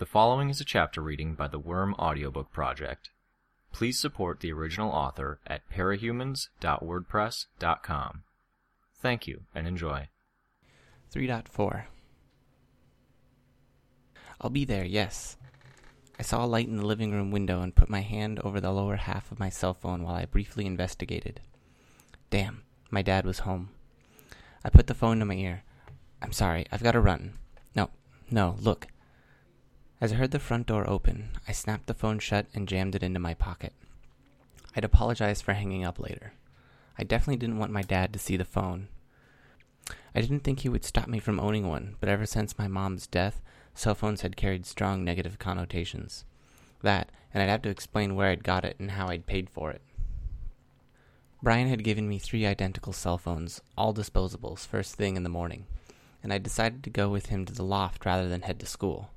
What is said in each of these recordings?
The following is a chapter reading by the Worm Audiobook Project. Please support the original author at parahumans.wordpress.com. Thank you and enjoy. 3.4 I'll be there, yes. I saw a light in the living room window and put my hand over the lower half of my cell phone while I briefly investigated. Damn, my dad was home. I put the phone to my ear. I'm sorry, I've got to run. No, no, look. As I heard the front door open, I snapped the phone shut and jammed it into my pocket. I'd apologize for hanging up later. I definitely didn't want my dad to see the phone. I didn't think he would stop me from owning one, but ever since my mom's death, cell phones had carried strong negative connotations. That, and I'd have to explain where I'd got it and how I'd paid for it. Brian had given me three identical cell phones, all disposables, first thing in the morning, and I decided to go with him to the loft rather than head to school.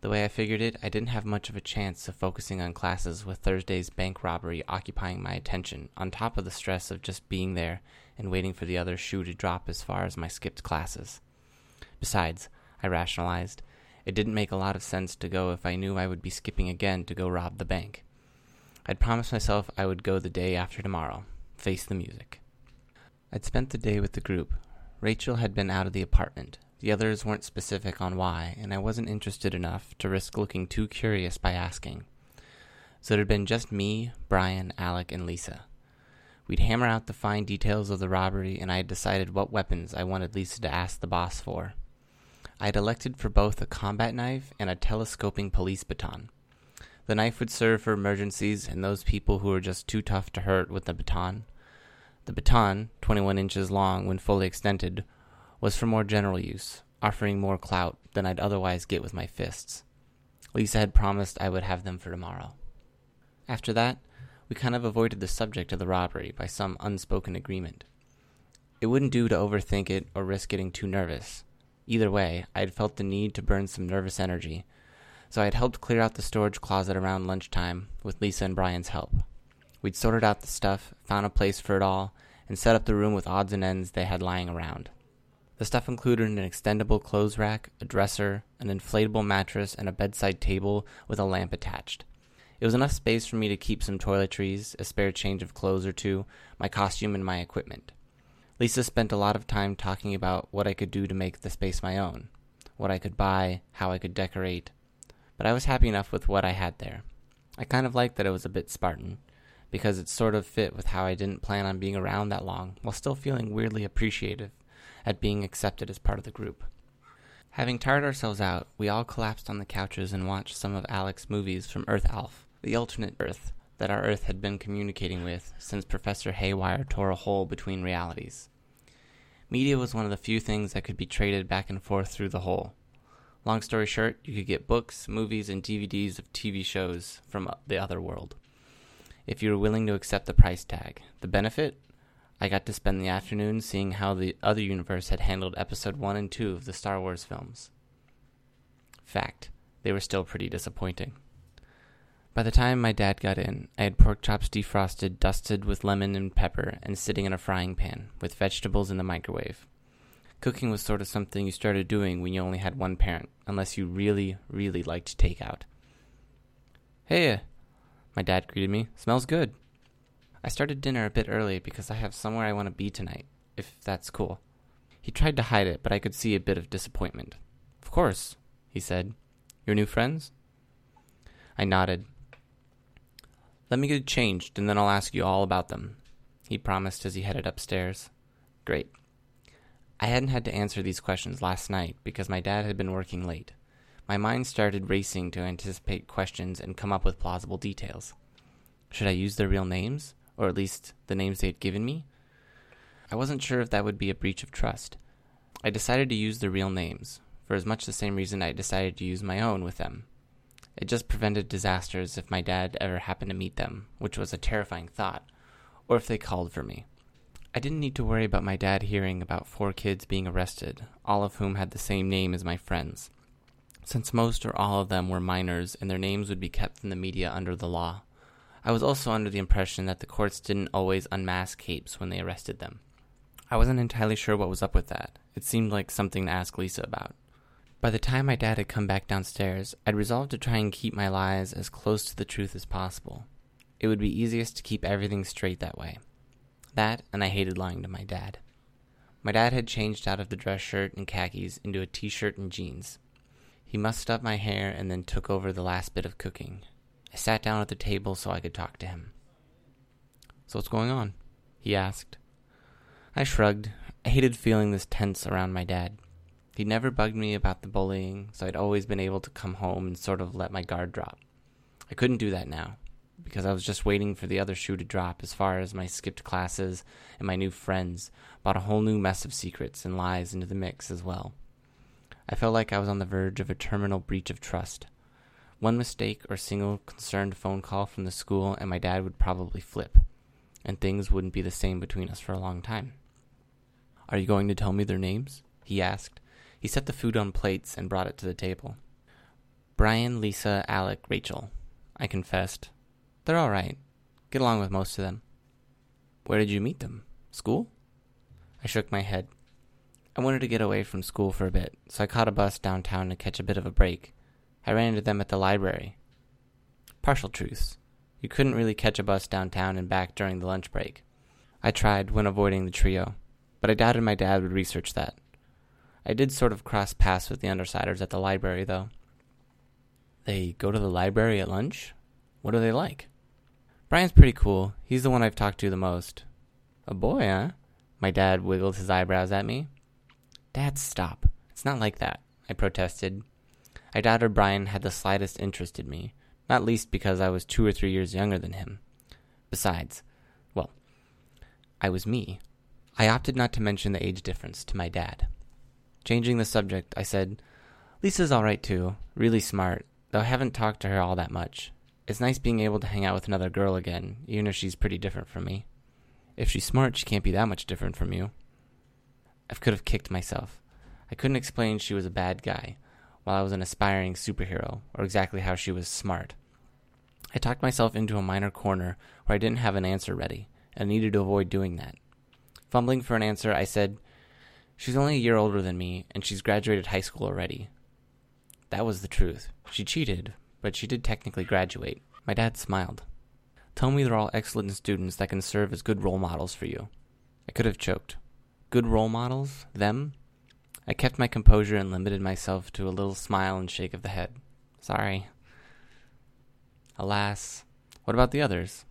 The way I figured it, I didn't have much of a chance of focusing on classes with Thursday's bank robbery occupying my attention, on top of the stress of just being there and waiting for the other shoe to drop as far as my skipped classes. Besides, I rationalized, it didn't make a lot of sense to go if I knew I would be skipping again to go rob the bank. I'd promised myself I would go the day after tomorrow, face the music. I'd spent the day with the group. Rachel had been out of the apartment. The others weren't specific on why, and I wasn't interested enough to risk looking too curious by asking. So it had been just me, Brian, Alec, and Lisa. We'd hammer out the fine details of the robbery, and I had decided what weapons I wanted Lisa to ask the boss for. I had elected for both a combat knife and a telescoping police baton. The knife would serve for emergencies and those people who were just too tough to hurt with the baton. The baton, 21 inches long when fully extended, was for more general use, offering more clout than I'd otherwise get with my fists. Lisa had promised I would have them for tomorrow. After that, we kind of avoided the subject of the robbery by some unspoken agreement. It wouldn't do to overthink it or risk getting too nervous. Either way, I had felt the need to burn some nervous energy so I had helped clear out the storage closet around lunchtime with Lisa and Brian's help. We'd sorted out the stuff, found a place for it all, and set up the room with odds and ends they had lying around. The stuff included an extendable clothes rack, a dresser, an inflatable mattress, and a bedside table with a lamp attached. It was enough space for me to keep some toiletries, a spare change of clothes or two, my costume, and my equipment. Lisa spent a lot of time talking about what I could do to make the space my own, what I could buy, how I could decorate, but I was happy enough with what I had there. I kind of liked that it was a bit Spartan, because it sort of fit with how I didn't plan on being around that long, while still feeling weirdly appreciative at being accepted as part of the group. Having tired ourselves out, we all collapsed on the couches and watched some of Alec's movies from Earth Aleph, the alternate Earth that our Earth had been communicating with since Professor Haywire tore a hole between realities. Media was one of the few things that could be traded back and forth through the hole. Long story short, you could get books, movies, and DVDs of TV shows from the other world. If you were willing to accept the price tag. The benefit? I got to spend the afternoon seeing how the other universe had handled episode 1 and 2 of the Star Wars films. Fact, they were still pretty disappointing. By the time my dad got in, I had pork chops defrosted, dusted with lemon and pepper, and sitting in a frying pan, with vegetables in the microwave. Cooking was sort of something you started doing when you only had one parent, unless you really, really liked takeout. Hey, uh, my dad greeted me. Smells good. I started dinner a bit early because I have somewhere I want to be tonight, if that's cool. He tried to hide it, but I could see a bit of disappointment. Of course, he said. Your new friends? I nodded. Let me get changed, and then I'll ask you all about them, he promised as he headed upstairs. Great. I hadn't had to answer these questions last night because my dad had been working late. My mind started racing to anticipate questions and come up with plausible details. Should I use their real names, or at least the names they had given me? I wasn't sure if that would be a breach of trust. I decided to use their real names, for as much the same reason I decided to use my own with them. It just prevented disasters if my dad ever happened to meet them, which was a terrifying thought, or if they called for me. I didn't need to worry about my dad hearing about four kids being arrested, all of whom had the same name as my friends. Since most or all of them were minors and their names would be kept from the media under the law, I was also under the impression that the courts didn't always unmask capes when they arrested them. I wasn't entirely sure what was up with that. It seemed like something to ask Lisa about. By the time my dad had come back downstairs, I'd resolved to try and keep my lies as close to the truth as possible. It would be easiest to keep everything straight that way. That, and I hated lying to my dad. My dad had changed out of the dress shirt and khakis into a t shirt and jeans. He mussed up my hair and then took over the last bit of cooking. I sat down at the table so I could talk to him. So, what's going on? he asked. I shrugged. I hated feeling this tense around my dad. He'd never bugged me about the bullying, so I'd always been able to come home and sort of let my guard drop. I couldn't do that now, because I was just waiting for the other shoe to drop as far as my skipped classes and my new friends brought a whole new mess of secrets and lies into the mix as well. I felt like I was on the verge of a terminal breach of trust. One mistake or single concerned phone call from the school, and my dad would probably flip, and things wouldn't be the same between us for a long time. Are you going to tell me their names? he asked. He set the food on plates and brought it to the table. Brian, Lisa, Alec, Rachel. I confessed. They're all right. Get along with most of them. Where did you meet them? School? I shook my head. I wanted to get away from school for a bit, so I caught a bus downtown to catch a bit of a break. I ran into them at the library. Partial truths. You couldn't really catch a bus downtown and back during the lunch break. I tried when avoiding the trio, but I doubted my dad would research that. I did sort of cross paths with the Undersiders at the library, though. They go to the library at lunch? What are they like? Brian's pretty cool. He's the one I've talked to the most. A boy, huh? My dad wiggled his eyebrows at me. Dad, stop. It's not like that, I protested. I doubted Brian had the slightest interest in me, not least because I was two or three years younger than him. Besides, well, I was me. I opted not to mention the age difference to my dad. Changing the subject, I said, Lisa's all right too, really smart, though I haven't talked to her all that much. It's nice being able to hang out with another girl again, even if she's pretty different from me. If she's smart, she can't be that much different from you. I could have kicked myself. I couldn't explain she was a bad guy, while I was an aspiring superhero, or exactly how she was smart. I talked myself into a minor corner where I didn't have an answer ready, and needed to avoid doing that. Fumbling for an answer, I said, She's only a year older than me, and she's graduated high school already. That was the truth. She cheated, but she did technically graduate. My dad smiled. Tell me they're all excellent students that can serve as good role models for you. I could have choked. Good role models? Them? I kept my composure and limited myself to a little smile and shake of the head. Sorry. Alas. What about the others?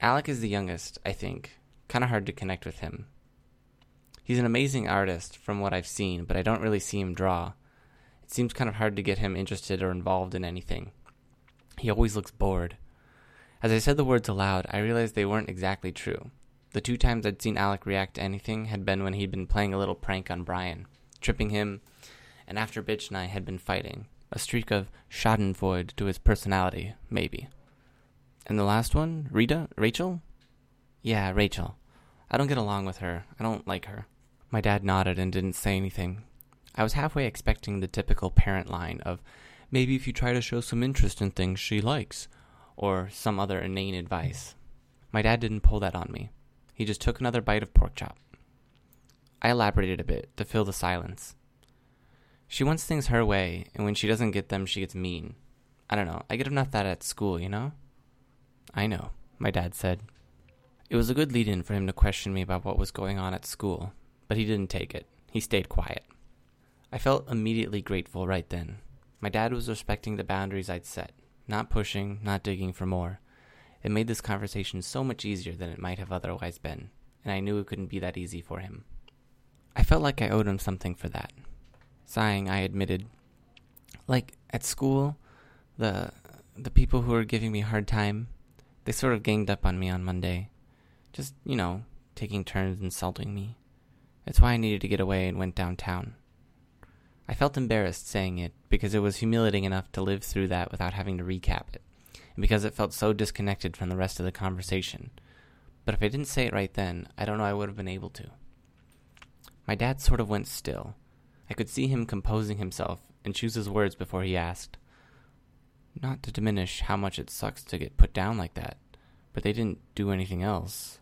Alec is the youngest, I think. Kind of hard to connect with him. He's an amazing artist from what I've seen, but I don't really see him draw. It seems kind of hard to get him interested or involved in anything. He always looks bored. As I said the words aloud, I realized they weren't exactly true. The two times I'd seen Alec react to anything had been when he'd been playing a little prank on Brian, tripping him, and after Bitch and I had been fighting. A streak of schadenfreude to his personality, maybe. And the last one? Rita? Rachel? Yeah, Rachel. I don't get along with her. I don't like her. My dad nodded and didn't say anything. I was halfway expecting the typical parent line of, maybe if you try to show some interest in things she likes, or some other inane advice. My dad didn't pull that on me. He just took another bite of pork chop. I elaborated a bit to fill the silence. She wants things her way, and when she doesn't get them, she gets mean. I don't know. I get enough that at school, you know? I know, my dad said. It was a good lead in for him to question me about what was going on at school, but he didn't take it. He stayed quiet. I felt immediately grateful right then. My dad was respecting the boundaries I'd set, not pushing, not digging for more. It made this conversation so much easier than it might have otherwise been, and I knew it couldn't be that easy for him. I felt like I owed him something for that. Sighing, I admitted, like at school, the the people who were giving me a hard time, they sort of ganged up on me on Monday. Just, you know, taking turns insulting me. That's why I needed to get away and went downtown. I felt embarrassed saying it because it was humiliating enough to live through that without having to recap it, and because it felt so disconnected from the rest of the conversation. But if I didn't say it right then, I don't know I would have been able to. My dad sort of went still. I could see him composing himself and choose his words before he asked. Not to diminish how much it sucks to get put down like that, but they didn't do anything else.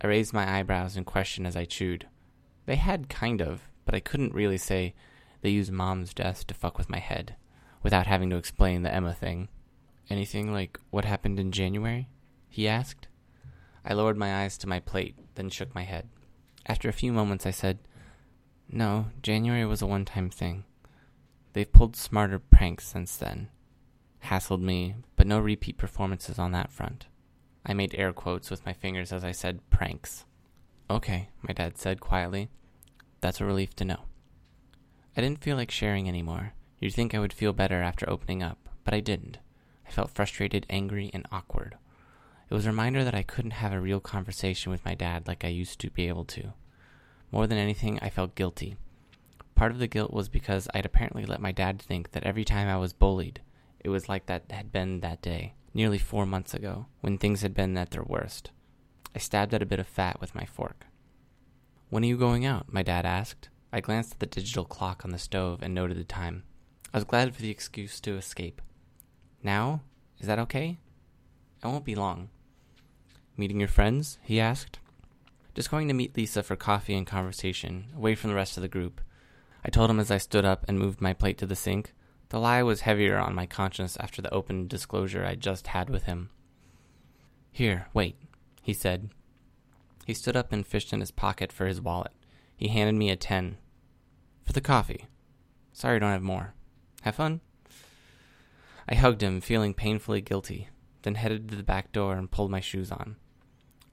I raised my eyebrows in question as I chewed. They had kind of, but I couldn't really say They used mom's death to fuck with my head, without having to explain the Emma thing. Anything like what happened in January? He asked. I lowered my eyes to my plate, then shook my head. After a few moments, I said, No, January was a one time thing. They've pulled smarter pranks since then. Hassled me, but no repeat performances on that front. I made air quotes with my fingers as I said pranks. Okay, my dad said quietly. That's a relief to know. I didn't feel like sharing anymore. You'd think I would feel better after opening up, but I didn't. I felt frustrated, angry, and awkward. It was a reminder that I couldn't have a real conversation with my dad like I used to be able to. More than anything, I felt guilty. Part of the guilt was because I'd apparently let my dad think that every time I was bullied, it was like that had been that day, nearly four months ago, when things had been at their worst. I stabbed at a bit of fat with my fork. When are you going out? my dad asked. I glanced at the digital clock on the stove and noted the time. I was glad for the excuse to escape. Now? Is that okay? I won't be long. Meeting your friends? he asked. Just going to meet Lisa for coffee and conversation, away from the rest of the group. I told him as I stood up and moved my plate to the sink. The lie was heavier on my conscience after the open disclosure I just had with him. Here, wait, he said. He stood up and fished in his pocket for his wallet. He handed me a ten. For the coffee. Sorry I don't have more. Have fun. I hugged him, feeling painfully guilty, then headed to the back door and pulled my shoes on.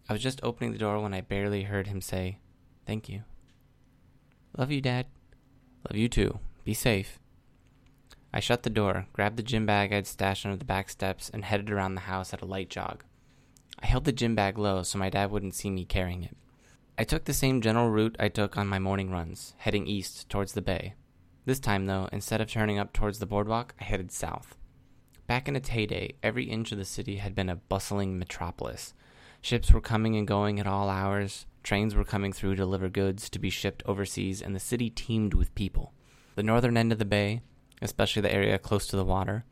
I was just opening the door when I barely heard him say, Thank you. Love you, Dad. Love you too. Be safe. I shut the door, grabbed the gym bag I'd stashed under the back steps, and headed around the house at a light jog. I held the gym bag low so my dad wouldn't see me carrying it. I took the same general route I took on my morning runs, heading east towards the bay. This time, though, instead of turning up towards the boardwalk, I headed south. Back in its heyday, every inch of the city had been a bustling metropolis. Ships were coming and going at all hours, trains were coming through to deliver goods to be shipped overseas, and the city teemed with people. The northern end of the bay, especially the area close to the water,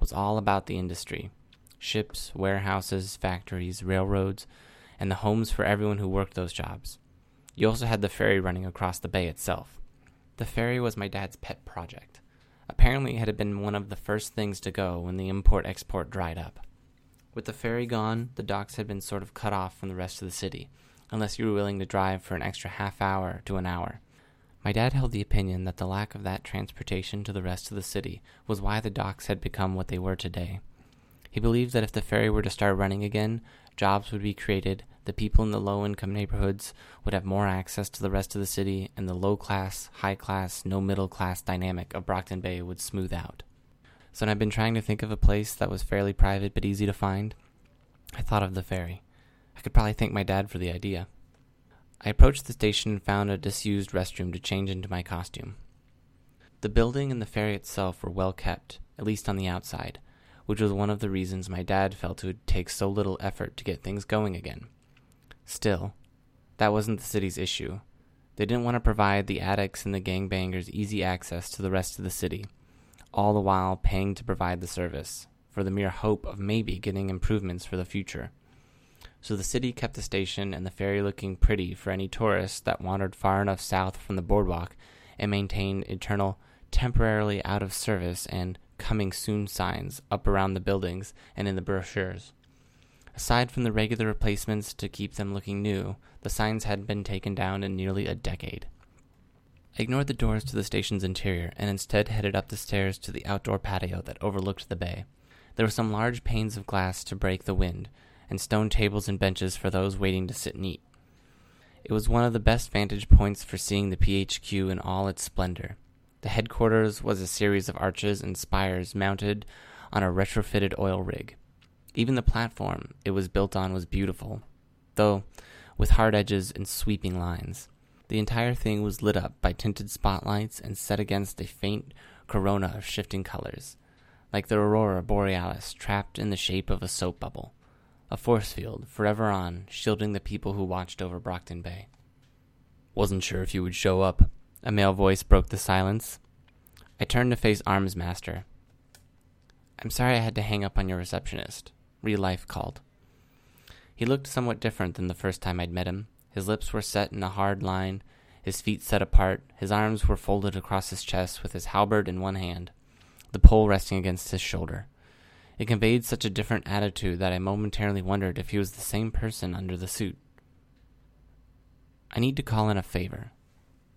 was all about the industry ships, warehouses, factories, railroads, and the homes for everyone who worked those jobs. You also had the ferry running across the bay itself. The ferry was my dad's pet project. Apparently, it had been one of the first things to go when the import export dried up. With the ferry gone, the docks had been sort of cut off from the rest of the city, unless you were willing to drive for an extra half hour to an hour. My dad held the opinion that the lack of that transportation to the rest of the city was why the docks had become what they were today. He believed that if the ferry were to start running again, jobs would be created, the people in the low income neighborhoods would have more access to the rest of the city, and the low class, high class, no middle class dynamic of Brockton Bay would smooth out. So I've been trying to think of a place that was fairly private but easy to find, I thought of the ferry. I could probably thank my dad for the idea. I approached the station and found a disused restroom to change into my costume. The building and the ferry itself were well kept, at least on the outside, which was one of the reasons my dad felt it would take so little effort to get things going again. Still, that wasn't the city's issue. They didn't want to provide the addicts and the gangbangers easy access to the rest of the city, all the while paying to provide the service, for the mere hope of maybe getting improvements for the future so the city kept the station and the ferry looking pretty for any tourists that wandered far enough south from the boardwalk and maintained eternal temporarily out of service and coming soon signs up around the buildings and in the brochures. Aside from the regular replacements to keep them looking new, the signs had been taken down in nearly a decade. I ignored the doors to the station's interior and instead headed up the stairs to the outdoor patio that overlooked the bay. There were some large panes of glass to break the wind, and stone tables and benches for those waiting to sit and eat. It was one of the best vantage points for seeing the PHQ in all its splendor. The headquarters was a series of arches and spires mounted on a retrofitted oil rig. Even the platform it was built on was beautiful, though with hard edges and sweeping lines. The entire thing was lit up by tinted spotlights and set against a faint corona of shifting colors, like the aurora borealis trapped in the shape of a soap bubble a force field forever on, shielding the people who watched over Brockton Bay. Wasn't sure if you would show up. A male voice broke the silence. I turned to face Armsmaster. I'm sorry I had to hang up on your receptionist. Real life called. He looked somewhat different than the first time I'd met him. His lips were set in a hard line, his feet set apart, his arms were folded across his chest with his halberd in one hand, the pole resting against his shoulder. It conveyed such a different attitude that I momentarily wondered if he was the same person under the suit. I need to call in a favor,